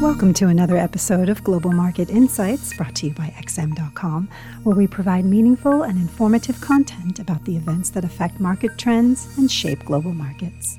Welcome to another episode of Global Market Insights brought to you by XM.com, where we provide meaningful and informative content about the events that affect market trends and shape global markets.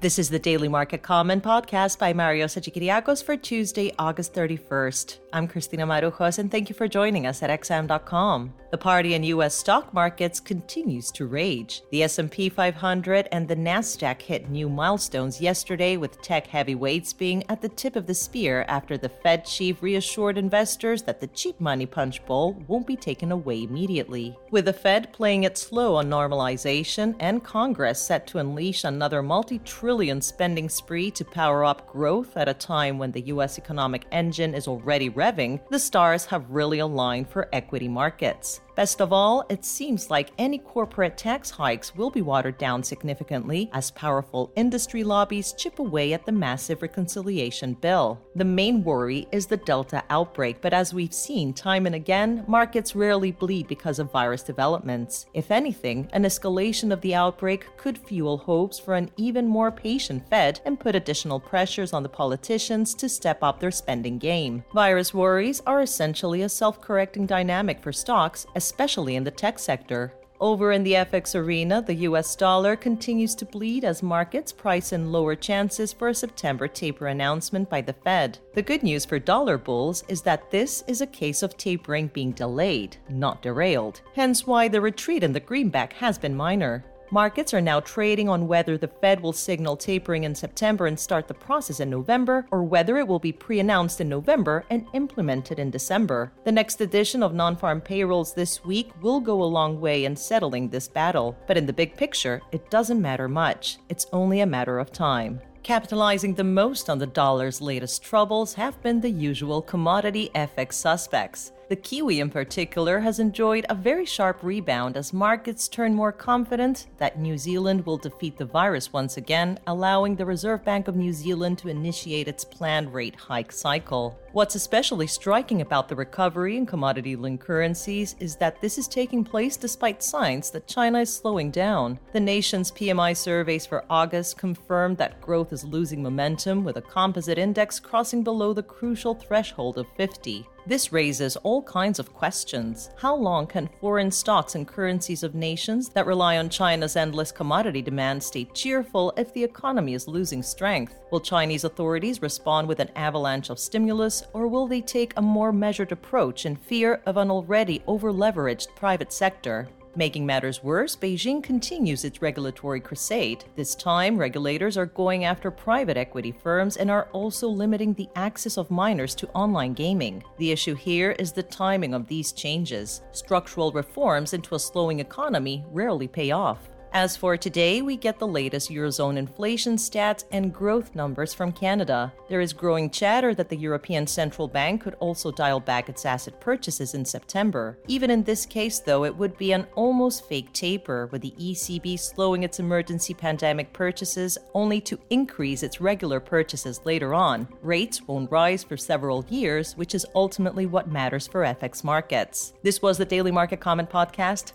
This is the Daily Market Comment podcast by Mario Hadjikyriacos for Tuesday, August 31st. I'm Christina Marujos, and thank you for joining us at XM.com. The party in U.S. stock markets continues to rage. The S&P 500 and the Nasdaq hit new milestones yesterday, with tech heavyweights being at the tip of the spear after the Fed chief reassured investors that the cheap money punch bowl won't be taken away immediately. With the Fed playing it slow on normalization and Congress set to unleash another multi-trillion spending spree to power up growth at a time when the U.S. economic engine is already revving, the stars have really aligned for equity markets. Best of all, it seems like any corporate tax hikes will be watered down significantly as powerful industry lobbies chip away at the massive reconciliation bill. The main worry is the Delta outbreak, but as we've seen time and again, markets rarely bleed because of virus developments. If anything, an escalation of the outbreak could fuel hopes for an even more patient Fed and put additional pressures on the politicians to step up their spending game. Virus worries are essentially a self correcting dynamic for stocks, in the tech sector. Over in the FX arena, the US dollar continues to bleed as markets price in lower chances for a September taper announcement by the Fed. The good news for dollar bulls is that this is a case of tapering being delayed, not derailed, hence why the retreat in the greenback has been minor. Markets are now trading on whether the Fed will signal tapering in September and start the process in November, or whether it will be pre announced in November and implemented in December. The next edition of non farm payrolls this week will go a long way in settling this battle, but in the big picture, it doesn't matter much. It's only a matter of time. Capitalizing the most on the dollar's latest troubles have been the usual commodity FX suspects. The Kiwi, in particular, has enjoyed a very sharp rebound as markets turn more confident that New Zealand will defeat the virus once again, allowing the Reserve Bank of New Zealand to initiate its planned rate hike cycle. What's especially striking about the recovery in commodity linked currencies is that this is taking place despite signs that China is slowing down. The nation's PMI surveys for August confirmed that growth is losing momentum, with a composite index crossing below the crucial threshold of 50. This raises all kinds of questions. How long can foreign stocks and currencies of nations that rely on China's endless commodity demand stay cheerful if the economy is losing strength? Will Chinese authorities respond with an avalanche of stimulus, or will they take a more measured approach in fear of an already over leveraged private sector? Making matters worse, Beijing continues its regulatory crusade. This time, regulators are going after private equity firms and are also limiting the access of minors to online gaming. The issue here is the timing of these changes. Structural reforms into a slowing economy rarely pay off. As for today, we get the latest Eurozone inflation stats and growth numbers from Canada. There is growing chatter that the European Central Bank could also dial back its asset purchases in September. Even in this case, though, it would be an almost fake taper, with the ECB slowing its emergency pandemic purchases only to increase its regular purchases later on. Rates won't rise for several years, which is ultimately what matters for FX markets. This was the Daily Market Comment Podcast.